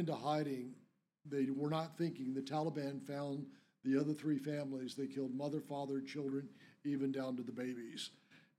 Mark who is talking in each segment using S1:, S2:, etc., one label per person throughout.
S1: into hiding. They were not thinking. The Taliban found the other three families. They killed mother, father, children, even down to the babies.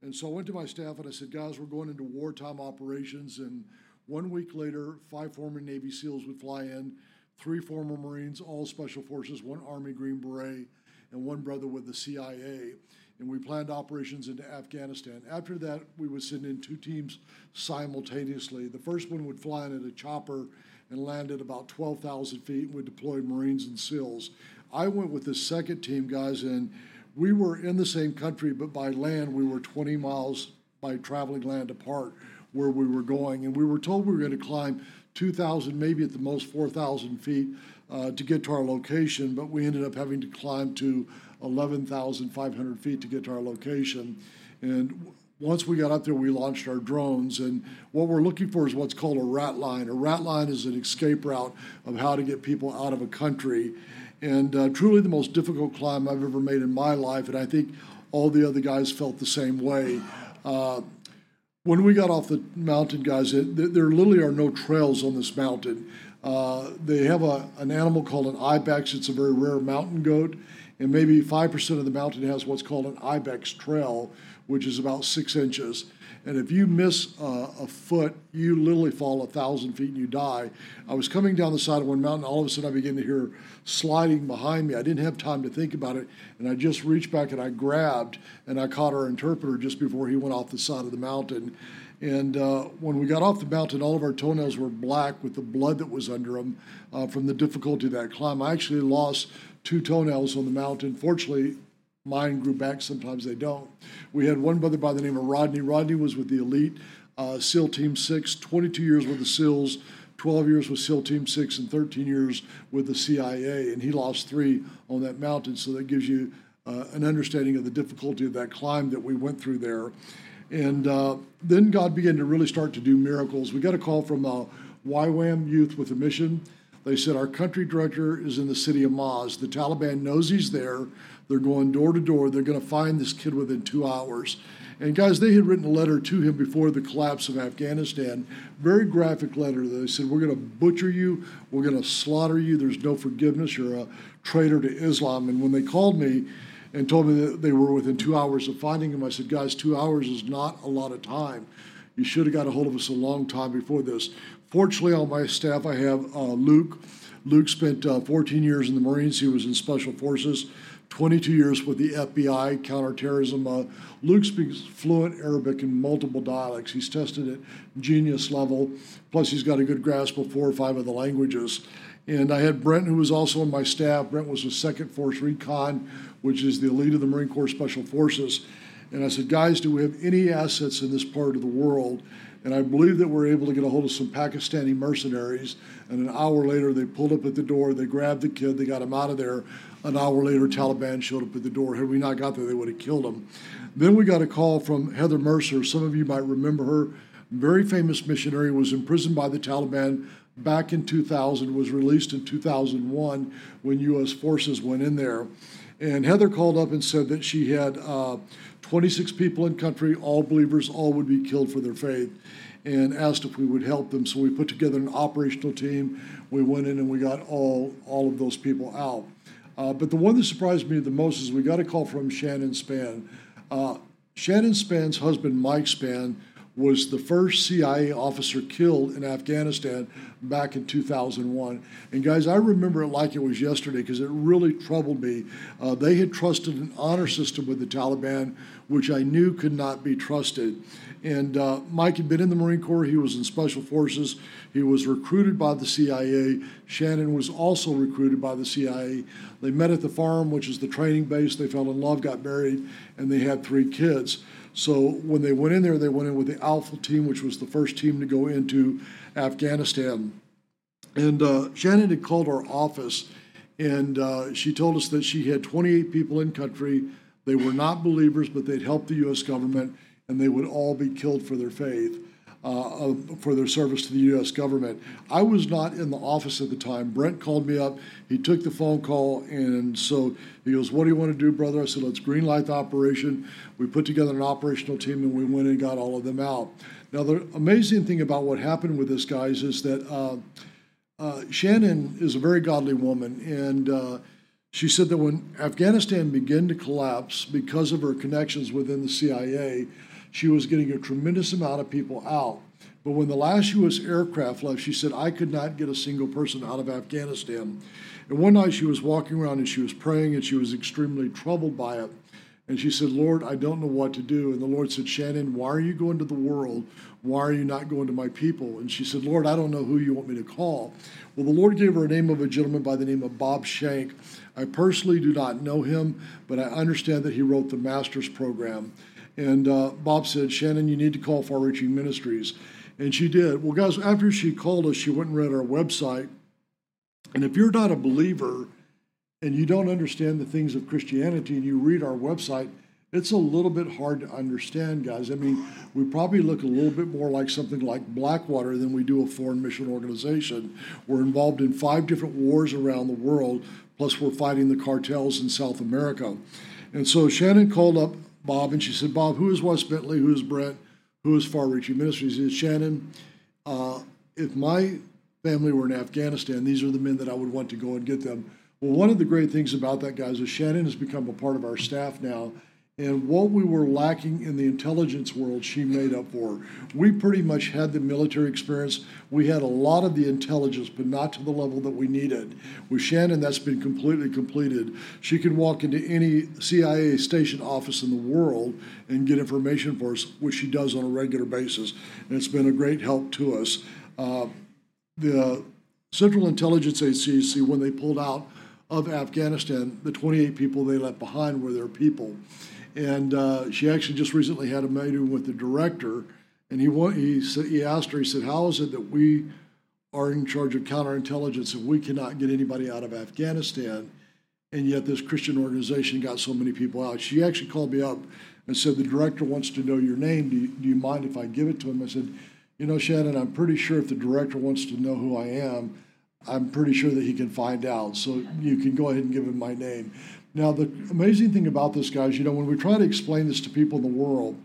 S1: And so I went to my staff and I said, guys, we're going into wartime operations. And one week later, five former Navy SEALs would fly in, three former Marines, all Special Forces, one Army Green Beret, and one brother with the CIA. And we planned operations into Afghanistan. After that, we would send in two teams simultaneously. The first one would fly in at a chopper and landed about 12,000 feet and would deploy Marines and SEALs. I went with the second team, guys, and we were in the same country, but by land, we were 20 miles by traveling land apart where we were going. And we were told we were going to climb 2,000, maybe at the most 4,000 feet uh, to get to our location, but we ended up having to climb to 11,500 feet to get to our location. And once we got up there, we launched our drones. And what we're looking for is what's called a rat line. A rat line is an escape route of how to get people out of a country and uh, truly the most difficult climb I've ever made in my life. And I think all the other guys felt the same way. Uh, when we got off the mountain, guys, it, there literally are no trails on this mountain. Uh, they have a, an animal called an ibex. It's a very rare mountain goat, and maybe 5% of the mountain has what's called an ibex trail, which is about six inches. And if you miss uh, a foot, you literally fall a thousand feet and you die. I was coming down the side of one mountain. All of a sudden, I began to hear sliding behind me. I didn't have time to think about it. And I just reached back and I grabbed and I caught our interpreter just before he went off the side of the mountain. And uh, when we got off the mountain, all of our toenails were black with the blood that was under them uh, from the difficulty of that climb. I actually lost two toenails on the mountain. Fortunately, mine grew back, sometimes they don't. We had one brother by the name of Rodney. Rodney was with the elite uh, SEAL Team 6, 22 years with the SEALs, 12 years with SEAL Team 6, and 13 years with the CIA. And he lost three on that mountain, so that gives you uh, an understanding of the difficulty of that climb that we went through there. And uh, then God began to really start to do miracles. We got a call from uh, YWAM Youth with a Mission. They said, Our country director is in the city of Maz. The Taliban knows he's there. They're going door to door. They're going to find this kid within two hours. And guys, they had written a letter to him before the collapse of Afghanistan, very graphic letter. They said, We're going to butcher you, we're going to slaughter you, there's no forgiveness, you're a traitor to Islam. And when they called me and told me that they were within two hours of finding him, I said, Guys, two hours is not a lot of time. You should have got a hold of us a long time before this. Fortunately, on my staff, I have uh, Luke. Luke spent uh, 14 years in the Marines. He was in Special Forces, 22 years with the FBI, counterterrorism. Uh, Luke speaks fluent Arabic in multiple dialects. He's tested at genius level. Plus, he's got a good grasp of four or five of the languages. And I had Brent, who was also on my staff. Brent was with Second Force Recon, which is the elite of the Marine Corps Special Forces. And I said, guys, do we have any assets in this part of the world? And I believe that we're able to get a hold of some Pakistani mercenaries. And an hour later, they pulled up at the door, they grabbed the kid, they got him out of there. An hour later, Taliban showed up at the door. Had we not got there, they would have killed him. Then we got a call from Heather Mercer. Some of you might remember her. Very famous missionary, was imprisoned by the Taliban back in 2000, was released in 2001 when U.S. forces went in there. And Heather called up and said that she had uh, 26 people in country, all believers, all would be killed for their faith, and asked if we would help them. So we put together an operational team. We went in and we got all all of those people out. Uh, but the one that surprised me the most is we got a call from Shannon Spann. Uh, Shannon Spann's husband, Mike Spann, was the first CIA officer killed in Afghanistan back in 2001. And guys, I remember it like it was yesterday because it really troubled me. Uh, they had trusted an honor system with the Taliban, which I knew could not be trusted. And uh, Mike had been in the Marine Corps, he was in Special Forces, he was recruited by the CIA. Shannon was also recruited by the CIA. They met at the farm, which is the training base. They fell in love, got married, and they had three kids. So when they went in there, they went in with the Alpha team, which was the first team to go into Afghanistan. And uh, Shannon had called our office, and uh, she told us that she had 28 people in country. They were not believers, but they'd helped the U.S. government, and they would all be killed for their faith uh, for their service to the U.S. government. I was not in the office at the time. Brent called me up. He took the phone call, and so he goes, "What do you want to do, brother?" I said, "Let's greenlight the operation." We put together an operational team, and we went and got all of them out. Now, the amazing thing about what happened with this, guys, is that. Uh, uh, Shannon is a very godly woman, and uh, she said that when Afghanistan began to collapse because of her connections within the CIA, she was getting a tremendous amount of people out. But when the last U.S. aircraft left, she said, I could not get a single person out of Afghanistan. And one night she was walking around and she was praying and she was extremely troubled by it. And she said, Lord, I don't know what to do. And the Lord said, Shannon, why are you going to the world? Why are you not going to my people? And she said, Lord, I don't know who you want me to call. Well, the Lord gave her a name of a gentleman by the name of Bob Shank. I personally do not know him, but I understand that he wrote the master's program. And uh, Bob said, Shannon, you need to call Far Reaching Ministries. And she did. Well, guys, after she called us, she went and read our website. And if you're not a believer and you don't understand the things of Christianity and you read our website, it's a little bit hard to understand, guys. I mean, we probably look a little bit more like something like Blackwater than we do a foreign mission organization. We're involved in five different wars around the world, plus we're fighting the cartels in South America. And so Shannon called up Bob and she said, Bob, who is Wes Bentley? Who is Brent? Who is Far Reaching Ministries? Said, Shannon, uh, if my family were in Afghanistan, these are the men that I would want to go and get them. Well, one of the great things about that, guys, is Shannon has become a part of our staff now and what we were lacking in the intelligence world, she made up for. We pretty much had the military experience. We had a lot of the intelligence, but not to the level that we needed. With Shannon, that's been completely completed. She can walk into any CIA station office in the world and get information for us, which she does on a regular basis. And it's been a great help to us. Uh, the Central Intelligence Agency, when they pulled out of Afghanistan, the 28 people they left behind were their people. And uh, she actually just recently had a meeting with the director, and he he said, he asked her, he said, "How is it that we are in charge of counterintelligence and we cannot get anybody out of Afghanistan, and yet this Christian organization got so many people out?" She actually called me up and said, "The director wants to know your name. Do you, do you mind if I give it to him?" I said, "You know, Shannon, I'm pretty sure if the director wants to know who I am." I'm pretty sure that he can find out. So you can go ahead and give him my name. Now, the amazing thing about this, guys, you know, when we try to explain this to people in the world,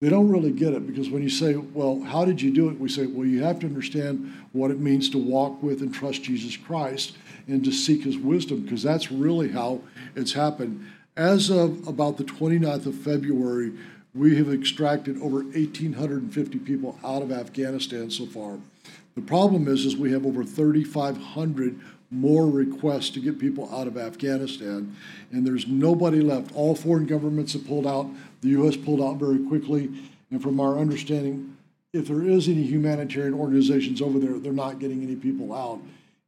S1: they don't really get it because when you say, well, how did you do it? We say, well, you have to understand what it means to walk with and trust Jesus Christ and to seek his wisdom because that's really how it's happened. As of about the 29th of February, we have extracted over 1,850 people out of Afghanistan so far. The problem is, is we have over 3,500 more requests to get people out of Afghanistan, and there's nobody left. All foreign governments have pulled out. The U.S. pulled out very quickly, and from our understanding, if there is any humanitarian organizations over there, they're not getting any people out.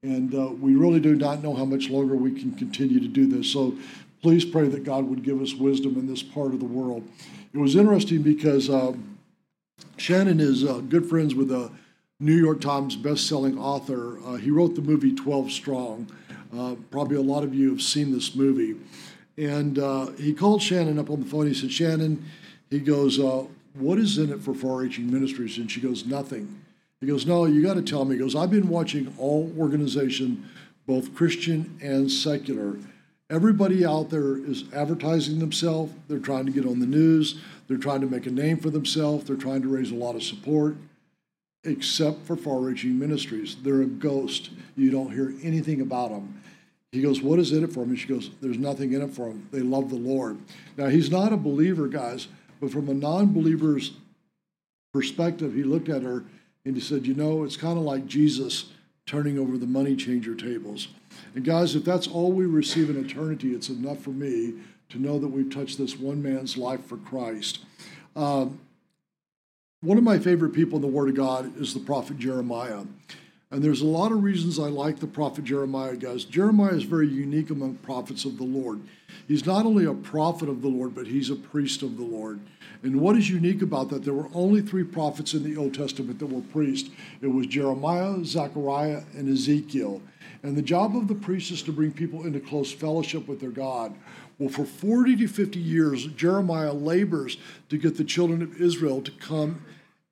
S1: And uh, we really do not know how much longer we can continue to do this. So please pray that God would give us wisdom in this part of the world. It was interesting because uh, Shannon is uh, good friends with a New York Times best-selling author. Uh, he wrote the movie 12 Strong. Uh, probably a lot of you have seen this movie. And uh, he called Shannon up on the phone. He said, Shannon, he goes, uh, what is in it for Far Reaching Ministries? And she goes, nothing. He goes, no, you got to tell me. He goes, I've been watching all organization, both Christian and secular. Everybody out there is advertising themselves. They're trying to get on the news. They're trying to make a name for themselves. They're trying to raise a lot of support except for Far Reaching Ministries. They're a ghost. You don't hear anything about them. He goes, What is in it for them? And she goes, There's nothing in it for them. They love the Lord. Now, he's not a believer, guys, but from a non believer's perspective, he looked at her and he said, You know, it's kind of like Jesus turning over the money changer tables. And, guys, if that's all we receive in eternity, it's enough for me to know that we've touched this one man's life for Christ. Um, one of my favorite people in the Word of God is the prophet Jeremiah. And there's a lot of reasons I like the prophet Jeremiah, guys. Jeremiah is very unique among prophets of the Lord. He's not only a prophet of the Lord, but he's a priest of the Lord. And what is unique about that? There were only three prophets in the Old Testament that were priests it was Jeremiah, Zechariah, and Ezekiel. And the job of the priest is to bring people into close fellowship with their God. Well, for 40 to 50 years, Jeremiah labors to get the children of Israel to come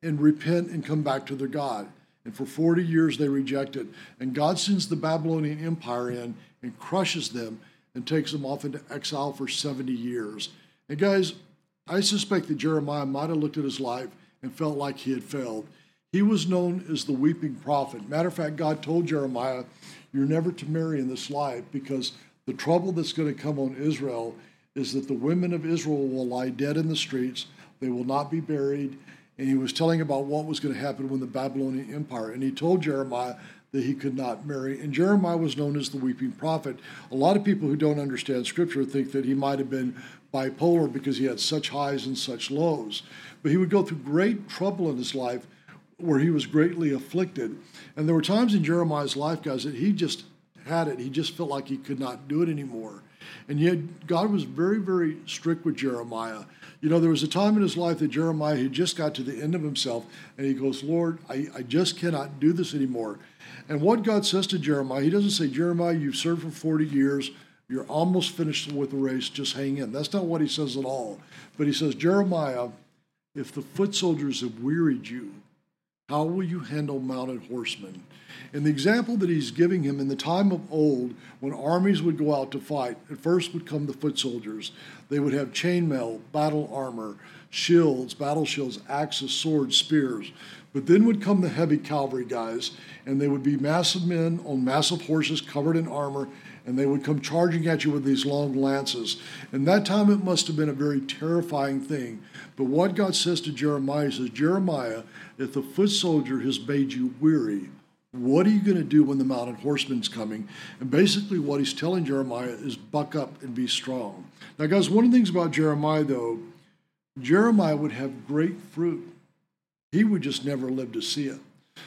S1: and repent and come back to their God. And for 40 years, they reject it. And God sends the Babylonian Empire in and crushes them and takes them off into exile for 70 years. And guys, I suspect that Jeremiah might have looked at his life and felt like he had failed. He was known as the weeping prophet. Matter of fact, God told Jeremiah, You're never to marry in this life because the trouble that's going to come on Israel is that the women of Israel will lie dead in the streets, they will not be buried. And he was telling about what was going to happen when the Babylonian Empire. And he told Jeremiah that he could not marry. And Jeremiah was known as the weeping prophet. A lot of people who don't understand scripture think that he might have been bipolar because he had such highs and such lows. But he would go through great trouble in his life where he was greatly afflicted. And there were times in Jeremiah's life, guys, that he just had it. He just felt like he could not do it anymore. And yet, God was very, very strict with Jeremiah. You know, there was a time in his life that Jeremiah had just got to the end of himself, and he goes, Lord, I, I just cannot do this anymore. And what God says to Jeremiah, he doesn't say, Jeremiah, you've served for 40 years, you're almost finished with the race, just hang in. That's not what he says at all. But he says, Jeremiah, if the foot soldiers have wearied you, how will you handle mounted horsemen? And the example that he's giving him in the time of old, when armies would go out to fight, at first would come the foot soldiers. They would have chainmail, battle armor, shields, battle shields, axes, swords, spears. But then would come the heavy cavalry guys, and they would be massive men on massive horses covered in armor, and they would come charging at you with these long lances. And that time it must have been a very terrifying thing. But what God says to Jeremiah says, Jeremiah, if the foot soldier has made you weary, what are you going to do when the mounted horseman's coming? And basically, what he's telling Jeremiah is buck up and be strong. Now, guys, one of the things about Jeremiah, though, Jeremiah would have great fruit. He would just never live to see it.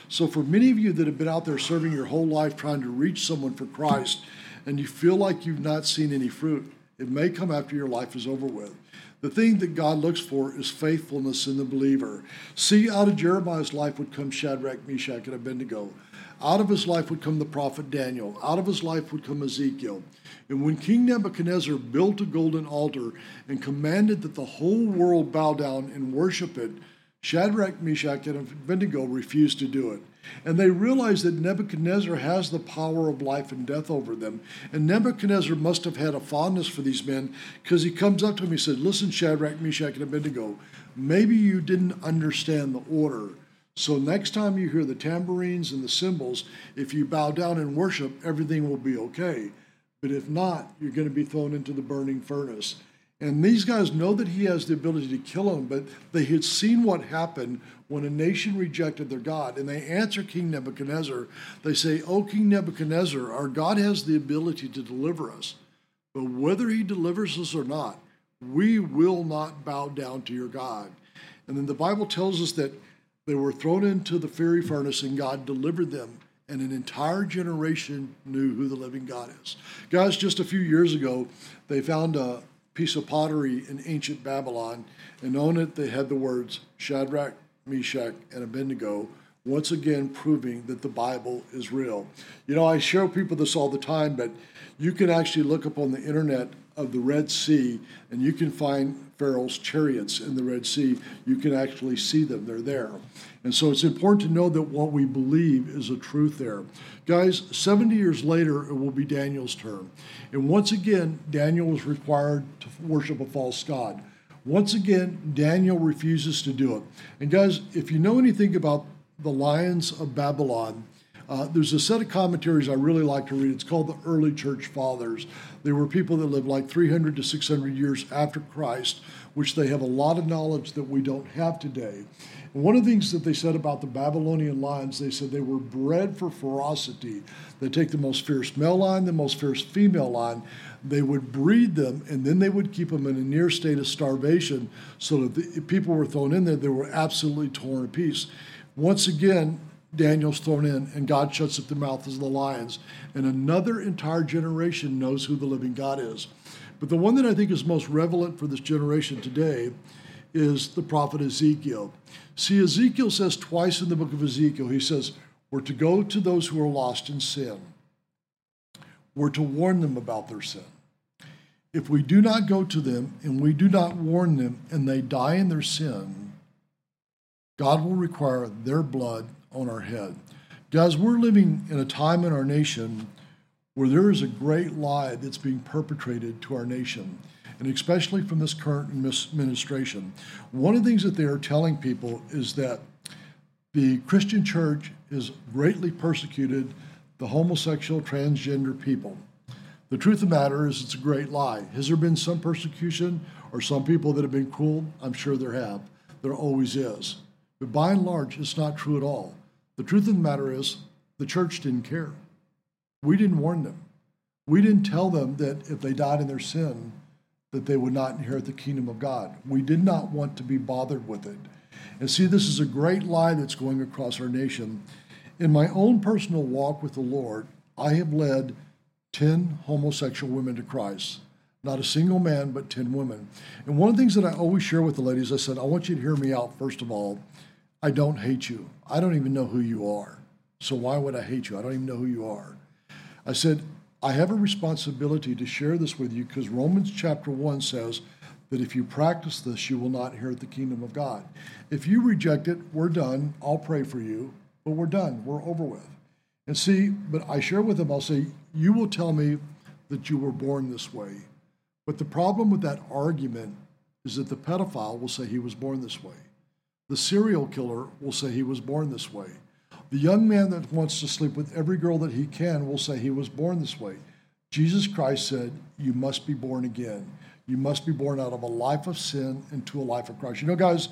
S1: So, for many of you that have been out there serving your whole life trying to reach someone for Christ, and you feel like you've not seen any fruit, it may come after your life is over with. The thing that God looks for is faithfulness in the believer. See, out of Jeremiah's life would come Shadrach, Meshach, and Abednego. Out of his life would come the prophet Daniel. Out of his life would come Ezekiel. And when King Nebuchadnezzar built a golden altar and commanded that the whole world bow down and worship it, Shadrach, Meshach, and Abednego refused to do it. And they realized that Nebuchadnezzar has the power of life and death over them. And Nebuchadnezzar must have had a fondness for these men because he comes up to him and he said, Listen, Shadrach, Meshach, and Abednego, maybe you didn't understand the order so next time you hear the tambourines and the cymbals, if you bow down and worship, everything will be okay. But if not, you're going to be thrown into the burning furnace. And these guys know that he has the ability to kill them, but they had seen what happened when a nation rejected their God. And they answer King Nebuchadnezzar. They say, Oh, King Nebuchadnezzar, our God has the ability to deliver us. But whether he delivers us or not, we will not bow down to your God. And then the Bible tells us that they were thrown into the fiery furnace, and God delivered them, and an entire generation knew who the living God is. Guys, just a few years ago, they found a piece of pottery in ancient Babylon, and on it they had the words Shadrach, Meshach, and Abednego, once again proving that the Bible is real. You know, I show people this all the time, but you can actually look up on the internet of the Red Sea and you can find Pharaoh's chariots in the Red Sea. You can actually see them, they're there. And so it's important to know that what we believe is a truth there. Guys, 70 years later, it will be Daniel's turn. And once again, Daniel was required to worship a false God. Once again, Daniel refuses to do it. And guys, if you know anything about the lions of Babylon, uh, there's a set of commentaries I really like to read. It's called the Early Church Fathers. They were people that lived like 300 to 600 years after Christ, which they have a lot of knowledge that we don't have today. One of the things that they said about the Babylonian lions, they said they were bred for ferocity. They take the most fierce male lion, the most fierce female lion. They would breed them, and then they would keep them in a near state of starvation so that the people were thrown in there, they were absolutely torn to pieces. Once again, Daniel's thrown in, and God shuts up the mouths of the lions. And another entire generation knows who the living God is. But the one that I think is most relevant for this generation today is the prophet Ezekiel. See, Ezekiel says twice in the book of Ezekiel, he says, We're to go to those who are lost in sin, we're to warn them about their sin. If we do not go to them and we do not warn them and they die in their sin, God will require their blood on our head. Guys, we're living in a time in our nation where there is a great lie that's being perpetrated to our nation, and especially from this current administration. One of the things that they are telling people is that the Christian church has greatly persecuted the homosexual, transgender people. The truth of the matter is, it's a great lie. Has there been some persecution or some people that have been cruel? I'm sure there have. There always is. But by and large, it's not true at all. The truth of the matter is, the church didn't care. We didn't warn them. We didn't tell them that if they died in their sin, that they would not inherit the kingdom of God. We did not want to be bothered with it. And see, this is a great lie that's going across our nation. In my own personal walk with the Lord, I have led 10 homosexual women to Christ. Not a single man, but 10 women. And one of the things that I always share with the ladies, I said, I want you to hear me out, first of all. I don't hate you. I don't even know who you are. So why would I hate you? I don't even know who you are. I said, I have a responsibility to share this with you because Romans chapter 1 says that if you practice this, you will not inherit the kingdom of God. If you reject it, we're done. I'll pray for you, but we're done. We're over with. And see, but I share with them, I'll say, You will tell me that you were born this way. But the problem with that argument is that the pedophile will say he was born this way. The serial killer will say he was born this way. The young man that wants to sleep with every girl that he can will say he was born this way. Jesus Christ said, You must be born again. You must be born out of a life of sin into a life of Christ. You know, guys,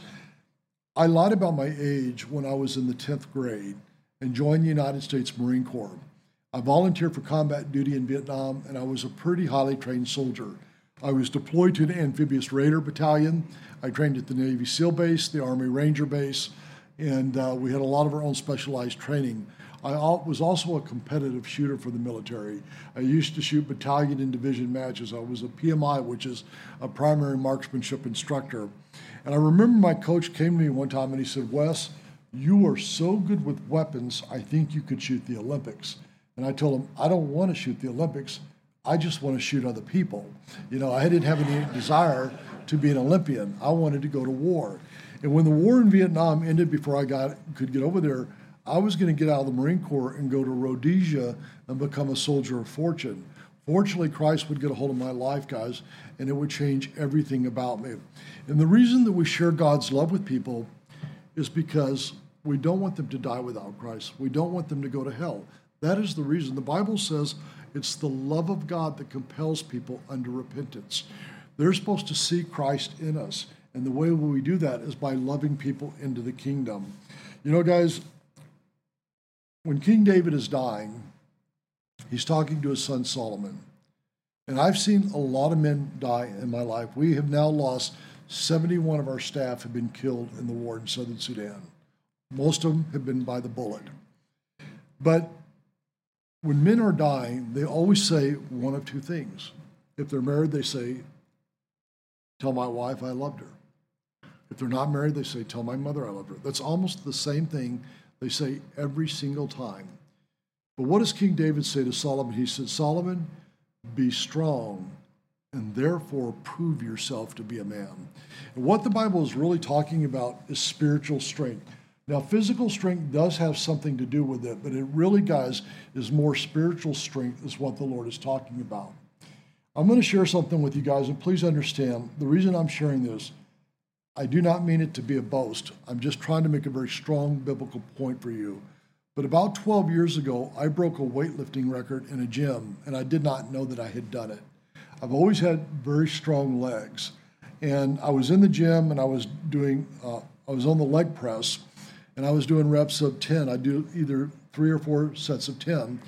S1: I lied about my age when I was in the 10th grade and joined the United States Marine Corps. I volunteered for combat duty in Vietnam, and I was a pretty highly trained soldier. I was deployed to an amphibious raider battalion. I trained at the Navy SEAL base, the Army Ranger base, and uh, we had a lot of our own specialized training. I was also a competitive shooter for the military. I used to shoot battalion and division matches. I was a PMI, which is a primary marksmanship instructor. And I remember my coach came to me one time and he said, Wes, you are so good with weapons, I think you could shoot the Olympics. And I told him, I don't want to shoot the Olympics. I just want to shoot other people. You know, I didn't have any desire to be an Olympian. I wanted to go to war. And when the war in Vietnam ended before I got could get over there, I was going to get out of the Marine Corps and go to Rhodesia and become a soldier of fortune. Fortunately, Christ would get a hold of my life, guys, and it would change everything about me. And the reason that we share God's love with people is because we don't want them to die without Christ. We don't want them to go to hell. That is the reason. The Bible says it's the love of God that compels people unto repentance. They're supposed to see Christ in us. And the way we do that is by loving people into the kingdom. You know, guys, when King David is dying, he's talking to his son Solomon. And I've seen a lot of men die in my life. We have now lost 71 of our staff have been killed in the war in southern Sudan. Most of them have been by the bullet. But when men are dying, they always say one of two things. If they're married, they say, Tell my wife I loved her. If they're not married, they say, Tell my mother I love her. That's almost the same thing they say every single time. But what does King David say to Solomon? He said, Solomon, be strong and therefore prove yourself to be a man. And what the Bible is really talking about is spiritual strength. Now, physical strength does have something to do with it, but it really, guys, is more spiritual strength, is what the Lord is talking about. I'm going to share something with you guys, and please understand the reason I'm sharing this I do not mean it to be a boast. I'm just trying to make a very strong biblical point for you. But about 12 years ago, I broke a weightlifting record in a gym, and I did not know that I had done it. I've always had very strong legs. And I was in the gym and I was doing, uh, I was on the leg press and I was doing reps of 10. I do either three or four sets of 10.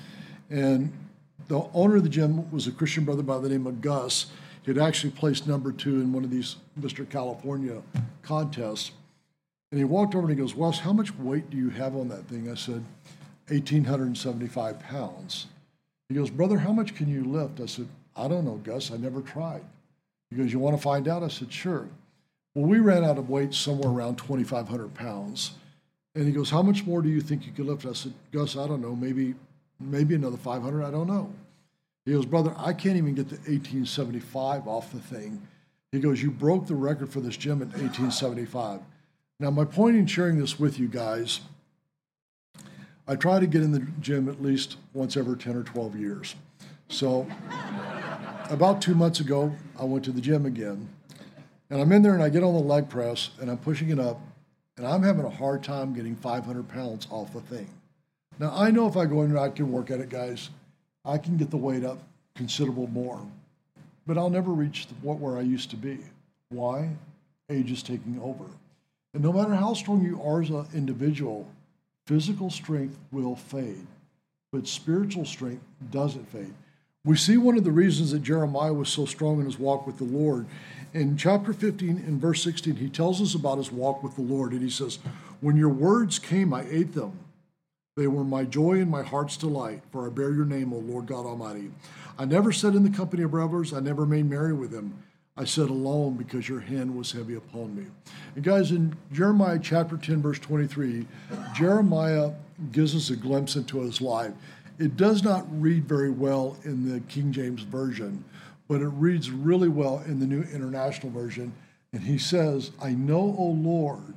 S1: And the owner of the gym was a Christian brother by the name of Gus had actually placed number two in one of these Mr. California contests. And he walked over and he goes, Wes, how much weight do you have on that thing? I said, 1,875 pounds. He goes, Brother, how much can you lift? I said, I don't know, Gus. I never tried. He goes, You want to find out? I said, Sure. Well, we ran out of weight somewhere around 2,500 pounds. And he goes, How much more do you think you could lift? I said, Gus, I don't know, maybe, maybe another 500. I don't know. He goes, Brother, I can't even get the 1875 off the thing. He goes, You broke the record for this gym at 1875. Now, my point in sharing this with you guys, I try to get in the gym at least once every 10 or 12 years. So, about two months ago, I went to the gym again. And I'm in there and I get on the leg press and I'm pushing it up and I'm having a hard time getting 500 pounds off the thing. Now, I know if I go in there, I can work at it, guys. I can get the weight up considerable more, but I'll never reach the, what where I used to be. Why? Age is taking over. And no matter how strong you are as an individual, physical strength will fade, but spiritual strength doesn't fade. We see one of the reasons that Jeremiah was so strong in his walk with the Lord. In chapter 15, in verse 16, he tells us about his walk with the Lord, and he says, When your words came, I ate them. They were my joy and my heart's delight, for I bear your name, O Lord God Almighty. I never sat in the company of revelers, I never made merry with them. I sat alone because your hand was heavy upon me. And guys, in Jeremiah chapter 10, verse 23, Jeremiah gives us a glimpse into his life. It does not read very well in the King James Version, but it reads really well in the New International Version. And he says, I know, O Lord,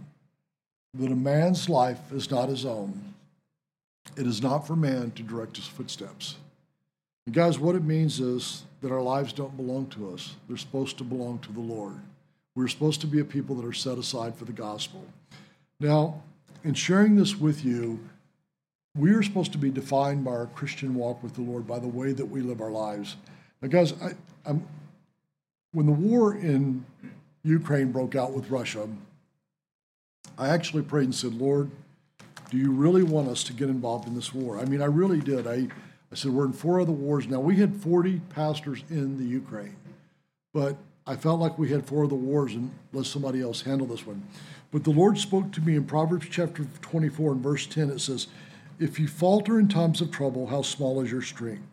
S1: that a man's life is not his own. It is not for man to direct his footsteps. And guys, what it means is that our lives don't belong to us. They're supposed to belong to the Lord. We're supposed to be a people that are set aside for the gospel. Now, in sharing this with you, we are supposed to be defined by our Christian walk with the Lord, by the way that we live our lives. Now, guys, I, I'm, when the war in Ukraine broke out with Russia, I actually prayed and said, Lord, do you really want us to get involved in this war? I mean, I really did. I, I said, we're in four other wars now. We had 40 pastors in the Ukraine, but I felt like we had four other wars and let somebody else handle this one. But the Lord spoke to me in Proverbs chapter 24 and verse 10. It says, If you falter in times of trouble, how small is your strength?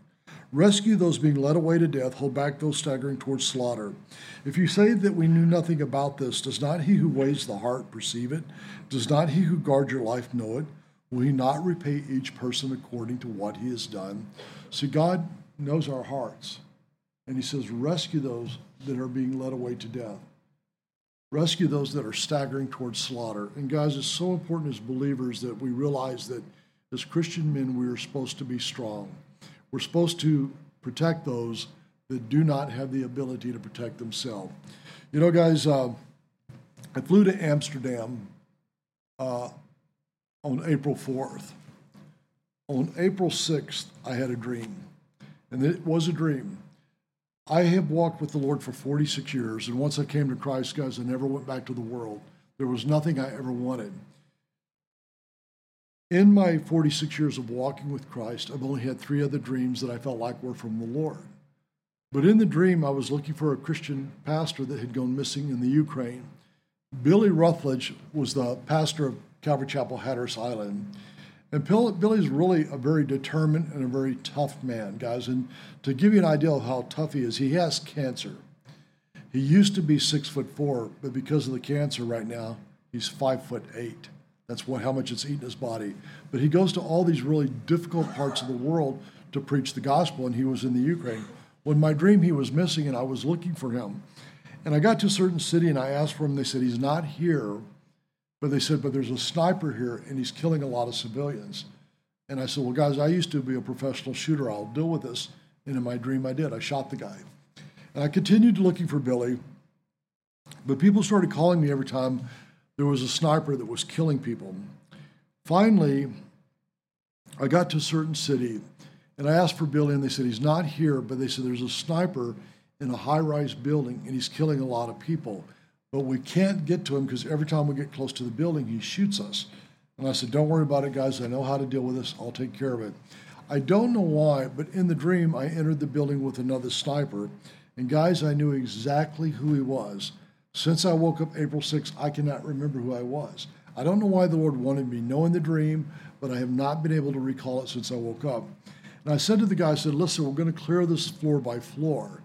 S1: Rescue those being led away to death, hold back those staggering towards slaughter. If you say that we knew nothing about this, does not he who weighs the heart perceive it? Does not he who guards your life know it? Will he not repay each person according to what he has done? See, God knows our hearts. And he says, rescue those that are being led away to death. Rescue those that are staggering towards slaughter. And guys, it's so important as believers that we realize that as Christian men, we are supposed to be strong. We're supposed to protect those that do not have the ability to protect themselves. You know, guys, uh, I flew to Amsterdam uh, on April 4th. On April 6th, I had a dream, and it was a dream. I have walked with the Lord for 46 years, and once I came to Christ, guys, I never went back to the world. There was nothing I ever wanted in my 46 years of walking with Christ, I've only had three other dreams that I felt like were from the Lord. But in the dream, I was looking for a Christian pastor that had gone missing in the Ukraine. Billy Rutledge was the pastor of Calvary Chapel, Hatteras Island. And Billy's really a very determined and a very tough man, guys. And to give you an idea of how tough he is, he has cancer. He used to be six foot four, but because of the cancer right now, he's five foot eight. That's what, how much it's eaten his body. But he goes to all these really difficult parts of the world to preach the gospel, and he was in the Ukraine. When my dream, he was missing, and I was looking for him. And I got to a certain city, and I asked for him. They said, He's not here. But they said, But there's a sniper here, and he's killing a lot of civilians. And I said, Well, guys, I used to be a professional shooter. I'll deal with this. And in my dream, I did. I shot the guy. And I continued looking for Billy. But people started calling me every time there was a sniper that was killing people. Finally, I got to a certain city and I asked for Billy, and they said he's not here, but they said there's a sniper in a high rise building and he's killing a lot of people. But we can't get to him because every time we get close to the building, he shoots us. And I said, Don't worry about it, guys. I know how to deal with this. I'll take care of it. I don't know why, but in the dream, I entered the building with another sniper. And guys, I knew exactly who he was. Since I woke up April 6th, I cannot remember who I was. I don't know why the Lord wanted me knowing the dream, but I have not been able to recall it since I woke up. And I said to the guy, I said, listen, we're going to clear this floor by floor.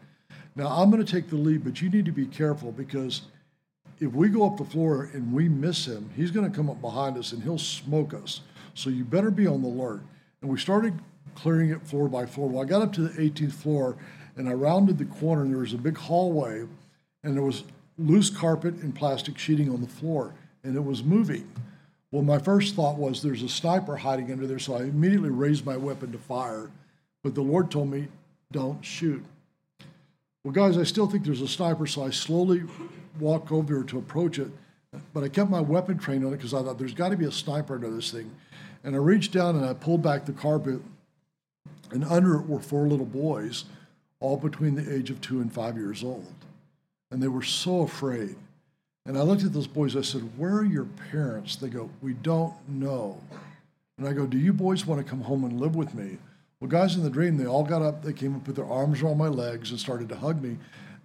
S1: Now I'm going to take the lead, but you need to be careful because if we go up the floor and we miss him, he's going to come up behind us and he'll smoke us. So you better be on the alert. And we started clearing it floor by floor. Well, I got up to the 18th floor and I rounded the corner and there was a big hallway and there was loose carpet and plastic sheeting on the floor, and it was moving. Well, my first thought was there's a sniper hiding under there, so I immediately raised my weapon to fire. But the Lord told me, don't shoot. Well, guys, I still think there's a sniper, so I slowly walk over to approach it. But I kept my weapon trained on it because I thought there's got to be a sniper under this thing. And I reached down and I pulled back the carpet, and under it were four little boys, all between the age of two and five years old. And they were so afraid. And I looked at those boys, I said, Where are your parents? They go, We don't know. And I go, Do you boys want to come home and live with me? Well, guys, in the dream, they all got up, they came and put their arms around my legs and started to hug me.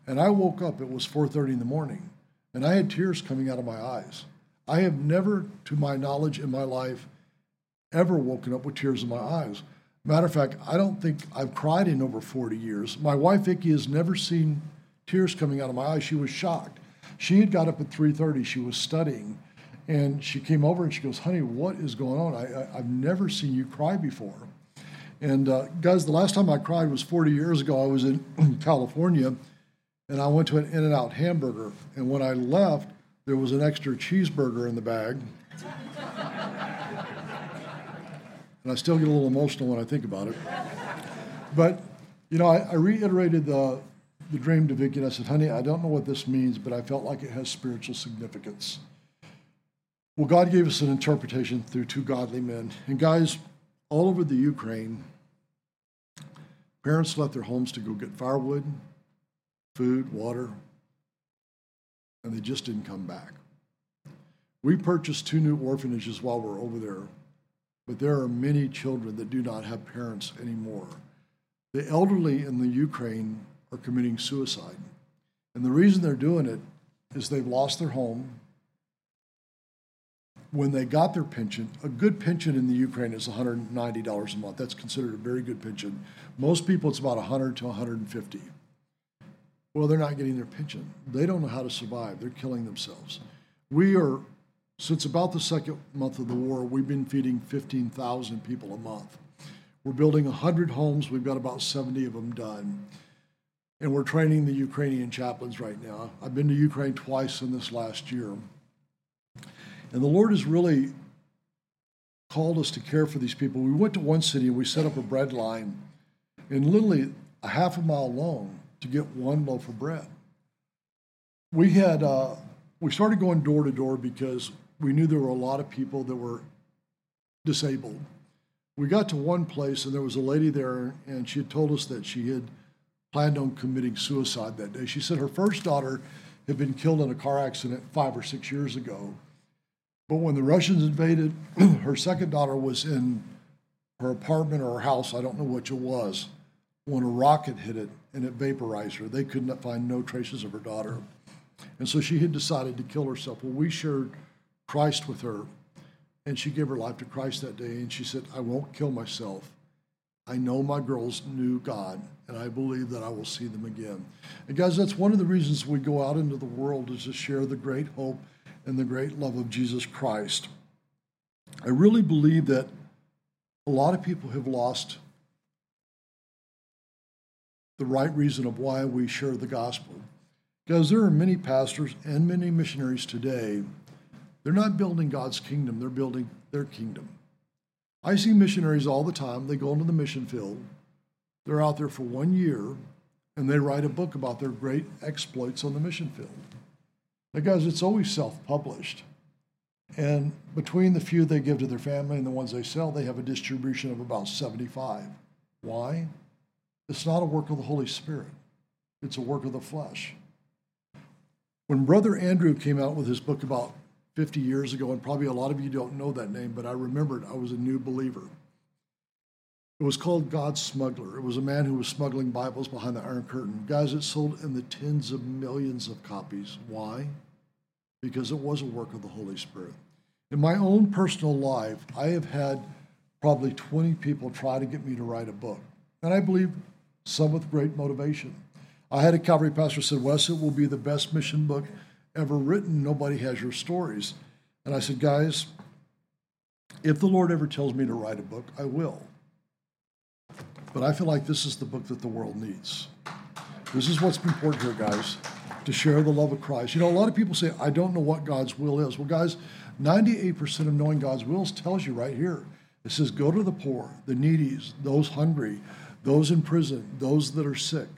S1: And I woke up, it was 4:30 in the morning, and I had tears coming out of my eyes. I have never, to my knowledge in my life, ever woken up with tears in my eyes. Matter of fact, I don't think I've cried in over 40 years. My wife Vicky has never seen tears coming out of my eyes. She was shocked. She had got up at 3:30. She was studying, and she came over and she goes, "Honey, what is going on? I, have never seen you cry before." And uh, guys, the last time I cried was 40 years ago. I was in California, and I went to an In-N-Out hamburger. And when I left, there was an extra cheeseburger in the bag. and I still get a little emotional when I think about it. But you know, I, I reiterated the the dream to Vicky, and I said, honey, I don't know what this means, but I felt like it has spiritual significance. Well, God gave us an interpretation through two godly men. And guys, all over the Ukraine, parents left their homes to go get firewood, food, water, and they just didn't come back. We purchased two new orphanages while we we're over there, but there are many children that do not have parents anymore. The elderly in the Ukraine are committing suicide. And the reason they're doing it is they've lost their home. When they got their pension, a good pension in the Ukraine is $190 a month. That's considered a very good pension. Most people, it's about 100 to 150. Well, they're not getting their pension. They don't know how to survive. They're killing themselves. We are, since about the second month of the war, we've been feeding 15,000 people a month. We're building 100 homes. We've got about 70 of them done and we're training the Ukrainian chaplains right now. I've been to Ukraine twice in this last year. And the Lord has really called us to care for these people. We went to one city and we set up a bread line in literally a half a mile long to get one loaf of bread. We had uh, we started going door to door because we knew there were a lot of people that were disabled. We got to one place and there was a lady there and she had told us that she had planned on committing suicide that day. She said her first daughter had been killed in a car accident five or six years ago. But when the Russians invaded, her second daughter was in her apartment or her house, I don't know which it was, when a rocket hit it and it vaporized her. They could not find no traces of her daughter. And so she had decided to kill herself. Well, we shared Christ with her, and she gave her life to Christ that day. And she said, I won't kill myself. I know my girls knew God, and I believe that I will see them again. And guys, that's one of the reasons we go out into the world is to share the great hope and the great love of Jesus Christ. I really believe that a lot of people have lost the right reason of why we share the gospel. Because there are many pastors and many missionaries today, they're not building God's kingdom, they're building their kingdom. I see missionaries all the time. They go into the mission field, they're out there for one year, and they write a book about their great exploits on the mission field. Now, guys, it's always self published. And between the few they give to their family and the ones they sell, they have a distribution of about 75. Why? It's not a work of the Holy Spirit, it's a work of the flesh. When Brother Andrew came out with his book about 50 years ago, and probably a lot of you don't know that name, but I remembered I was a new believer. It was called God's Smuggler. It was a man who was smuggling Bibles behind the Iron Curtain. Guys, it sold in the tens of millions of copies. Why? Because it was a work of the Holy Spirit. In my own personal life, I have had probably 20 people try to get me to write a book. And I believe some with great motivation. I had a Calvary pastor said, Wes, it will be the best mission book ever written. Nobody has your stories. And I said, guys, if the Lord ever tells me to write a book, I will. But I feel like this is the book that the world needs. This is what's important here, guys, to share the love of Christ. You know, a lot of people say, I don't know what God's will is. Well, guys, 98% of knowing God's will tells you right here. It says, Go to the poor, the needies, those hungry, those in prison, those that are sick.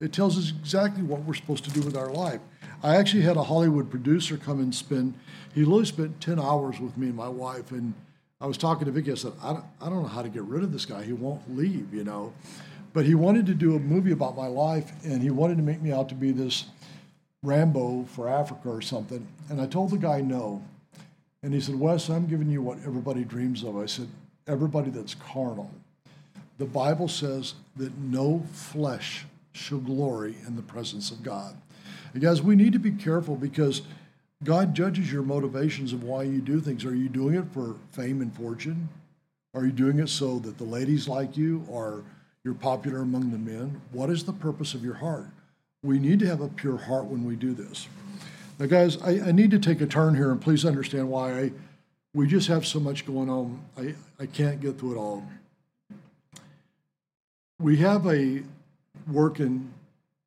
S1: It tells us exactly what we're supposed to do with our life. I actually had a Hollywood producer come and spend, he literally spent 10 hours with me and my wife. And I was talking to Vicky, I said, I don't, I don't know how to get rid of this guy. He won't leave, you know. But he wanted to do a movie about my life, and he wanted to make me out to be this Rambo for Africa or something. And I told the guy no. And he said, Wes, I'm giving you what everybody dreams of. I said, everybody that's carnal. The Bible says that no flesh shall glory in the presence of God. Guys, we need to be careful because God judges your motivations of why you do things. Are you doing it for fame and fortune? Are you doing it so that the ladies like you or you're popular among the men? What is the purpose of your heart? We need to have a pure heart when we do this. Now, guys, I, I need to take a turn here, and please understand why I, we just have so much going on. I, I can't get through it all. We have a work in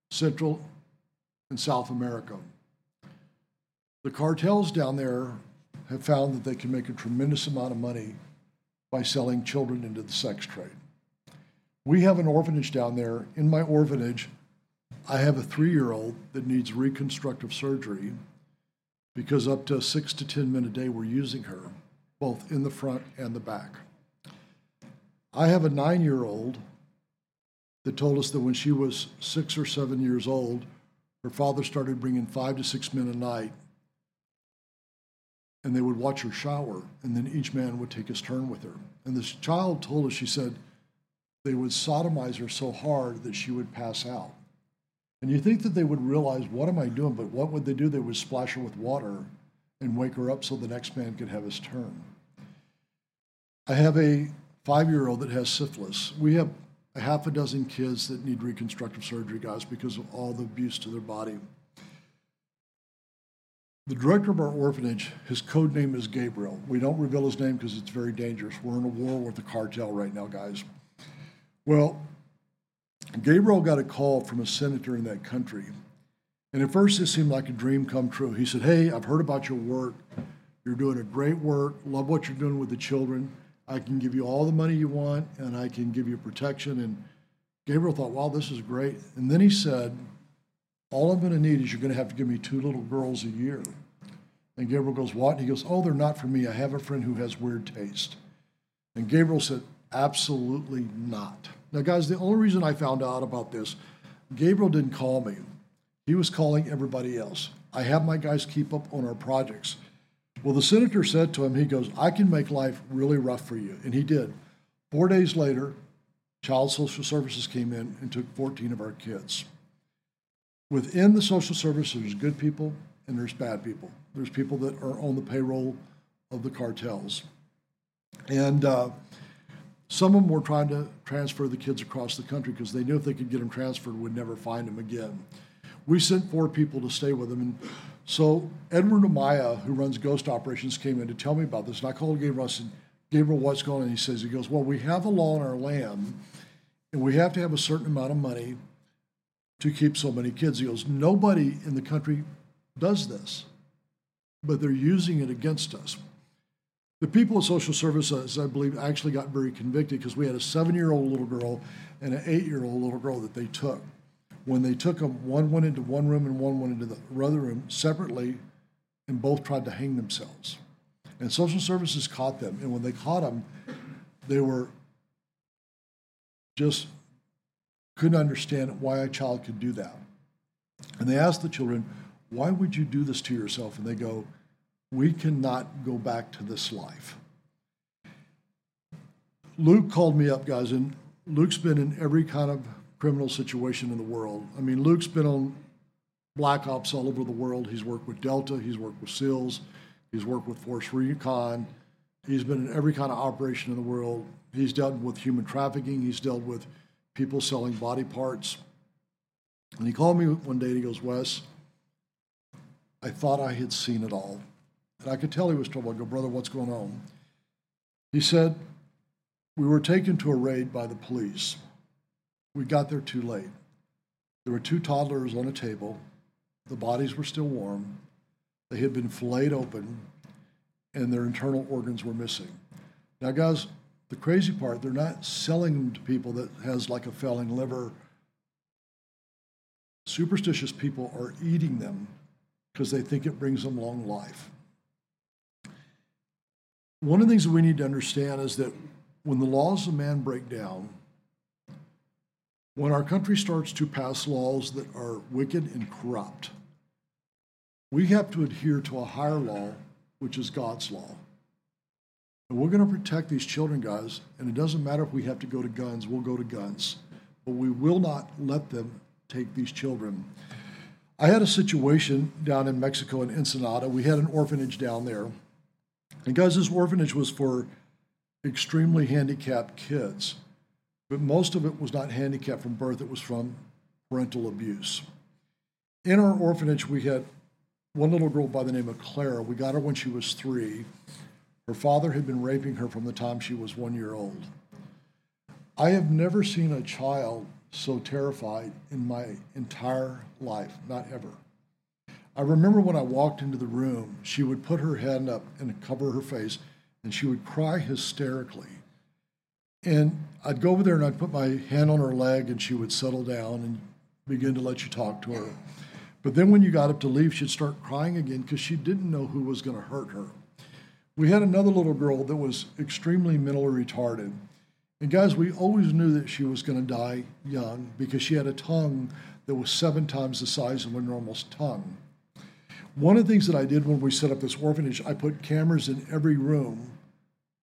S1: Central and South America. The cartels down there have found that they can make a tremendous amount of money by selling children into the sex trade. We have an orphanage down there. In my orphanage, I have a three year old that needs reconstructive surgery because up to six to 10 men a day we're using her, both in the front and the back. I have a nine year old that told us that when she was six or seven years old, her father started bringing five to six men a night, and they would watch her shower, and then each man would take his turn with her. And this child told us, she said, they would sodomize her so hard that she would pass out. And you think that they would realize, what am I doing? But what would they do? They would splash her with water and wake her up so the next man could have his turn. I have a five year old that has syphilis. We have a half a dozen kids that need reconstructive surgery, guys, because of all the abuse to their body. The director of our orphanage, his code name is Gabriel. We don't reveal his name because it's very dangerous. We're in a war with the cartel right now, guys. Well, Gabriel got a call from a senator in that country. And at first, it seemed like a dream come true. He said, Hey, I've heard about your work. You're doing a great work. Love what you're doing with the children. I can give you all the money you want and I can give you protection. And Gabriel thought, wow, this is great. And then he said, all I'm going to need is you're going to have to give me two little girls a year. And Gabriel goes, what? And he goes, oh, they're not for me. I have a friend who has weird taste. And Gabriel said, absolutely not. Now, guys, the only reason I found out about this, Gabriel didn't call me. He was calling everybody else. I have my guys keep up on our projects. Well, the senator said to him, he goes, I can make life really rough for you. And he did. Four days later, Child Social Services came in and took 14 of our kids. Within the social services, there's good people and there's bad people. There's people that are on the payroll of the cartels. And uh, some of them were trying to transfer the kids across the country because they knew if they could get them transferred, would never find them again. We sent four people to stay with them. And so Edward Amaya, who runs Ghost Operations, came in to tell me about this. And I called Gabriel. I said, Gabriel, what's going on? And he says, he goes, well, we have a law in our land, and we have to have a certain amount of money to keep so many kids. He goes, nobody in the country does this, but they're using it against us. The people of social services, I believe, actually got very convicted because we had a seven year old little girl and an eight year old little girl that they took when they took them, one went into one room and one went into the other room separately, and both tried to hang themselves. And social services caught them, and when they caught them, they were just couldn't understand why a child could do that. And they asked the children, Why would you do this to yourself? And they go, We cannot go back to this life. Luke called me up, guys, and Luke's been in every kind of criminal situation in the world. I mean, Luke's been on black ops all over the world. He's worked with Delta, he's worked with SEALs, he's worked with Force Recon, he's been in every kind of operation in the world. He's dealt with human trafficking, he's dealt with people selling body parts. And he called me one day and he goes, Wes, I thought I had seen it all. And I could tell he was troubled. I go, brother, what's going on? He said, We were taken to a raid by the police. We got there too late. There were two toddlers on a table. The bodies were still warm. They had been filleted open, and their internal organs were missing. Now, guys, the crazy part, they're not selling them to people that has like a failing liver. Superstitious people are eating them because they think it brings them long life. One of the things that we need to understand is that when the laws of man break down, when our country starts to pass laws that are wicked and corrupt, we have to adhere to a higher law, which is God's law. And we're going to protect these children, guys, and it doesn't matter if we have to go to guns, we'll go to guns. But we will not let them take these children. I had a situation down in Mexico in Ensenada. We had an orphanage down there. And guys, this orphanage was for extremely handicapped kids. But most of it was not handicapped from birth, it was from parental abuse. In our orphanage, we had one little girl by the name of Clara. We got her when she was three. Her father had been raping her from the time she was one year old. I have never seen a child so terrified in my entire life, not ever. I remember when I walked into the room, she would put her hand up and cover her face, and she would cry hysterically. And I'd go over there and I'd put my hand on her leg, and she would settle down and begin to let you talk to her. But then when you got up to leave, she'd start crying again because she didn't know who was going to hurt her. We had another little girl that was extremely mentally retarded. And guys, we always knew that she was going to die young because she had a tongue that was seven times the size of a normal tongue. One of the things that I did when we set up this orphanage, I put cameras in every room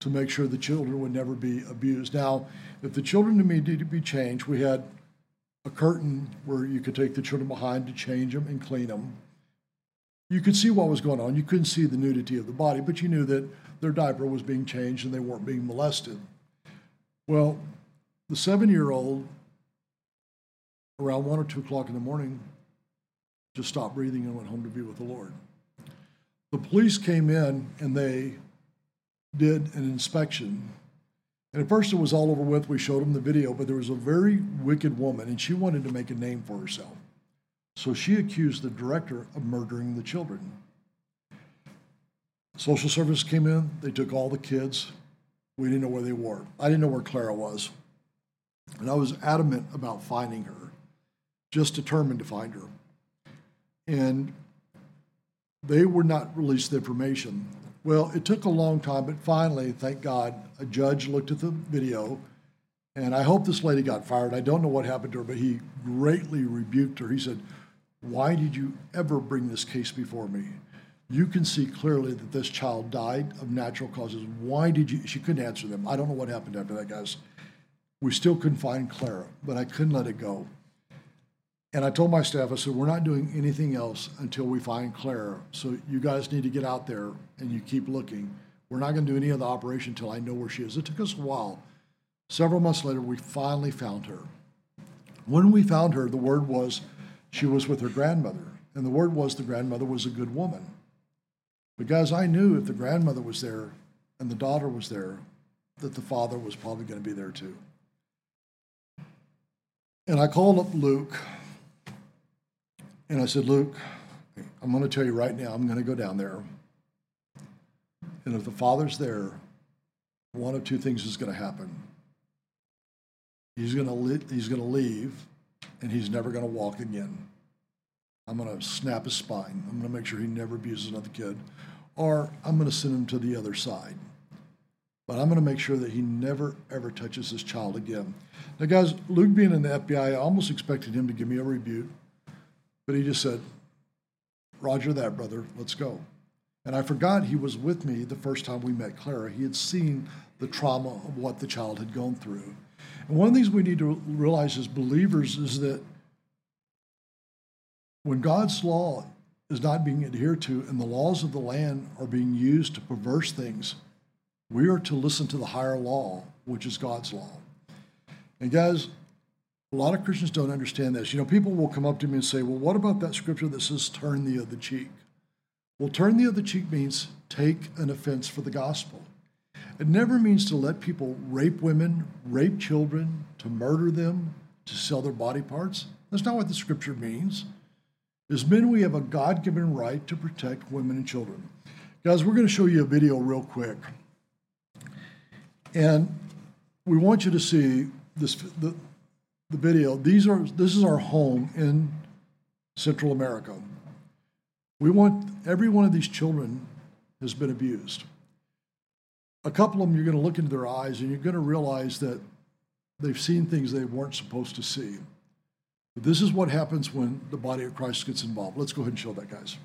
S1: to make sure the children would never be abused. Now, if the children needed to be changed, we had a curtain where you could take the children behind to change them and clean them. You could see what was going on. You couldn't see the nudity of the body, but you knew that their diaper was being changed and they weren't being molested. Well, the seven year old, around one or two o'clock in the morning, just stopped breathing and went home to be with the Lord. The police came in and they did an inspection and at first it was all over with. We showed them the video, but there was a very wicked woman, and she wanted to make a name for herself. So she accused the director of murdering the children. Social service came in, they took all the kids. We didn't know where they were. I didn't know where Clara was. And I was adamant about finding her, just determined to find her. And they would not release the information. Well, it took a long time, but finally, thank God, a judge looked at the video, and I hope this lady got fired. I don't know what happened to her, but he greatly rebuked her. He said, Why did you ever bring this case before me? You can see clearly that this child died of natural causes. Why did you? She couldn't answer them. I don't know what happened after that, guys. We still couldn't find Clara, but I couldn't let it go. And I told my staff, I said, we're not doing anything else until we find Clara. So you guys need to get out there and you keep looking. We're not going to do any other operation until I know where she is. It took us a while. Several months later, we finally found her. When we found her, the word was she was with her grandmother. And the word was the grandmother was a good woman. Guys, I knew if the grandmother was there and the daughter was there, that the father was probably going to be there too. And I called up Luke and I said, Luke, I'm going to tell you right now, I'm going to go down there. And if the Father's there, one of two things is going to happen. He's going to, li- he's going to leave, and he's never going to walk again. I'm going to snap his spine. I'm going to make sure he never abuses another kid. Or I'm going to send him to the other side. But I'm going to make sure that he never, ever touches this child again. Now, guys, Luke being in the FBI, I almost expected him to give me a rebuke. But he just said, Roger that, brother, let's go. And I forgot he was with me the first time we met Clara. He had seen the trauma of what the child had gone through. And one of the things we need to realize as believers is that when God's law is not being adhered to and the laws of the land are being used to perverse things, we are to listen to the higher law, which is God's law. And guys, a lot of Christians don't understand this. You know, people will come up to me and say, well, what about that scripture that says turn the other cheek? Well, turn the other cheek means take an offense for the gospel. It never means to let people rape women, rape children, to murder them, to sell their body parts. That's not what the scripture means. As men, we have a God given right to protect women and children. Guys, we're going to show you a video real quick. And we want you to see this, the, the video, these are this is our home in Central America. We want every one of these children has been abused. A couple of them, you're going to look into their eyes and you're going to realize that they've seen things they weren't supposed to see. But this is what happens when the body of Christ gets involved. Let's go ahead and show that, guys.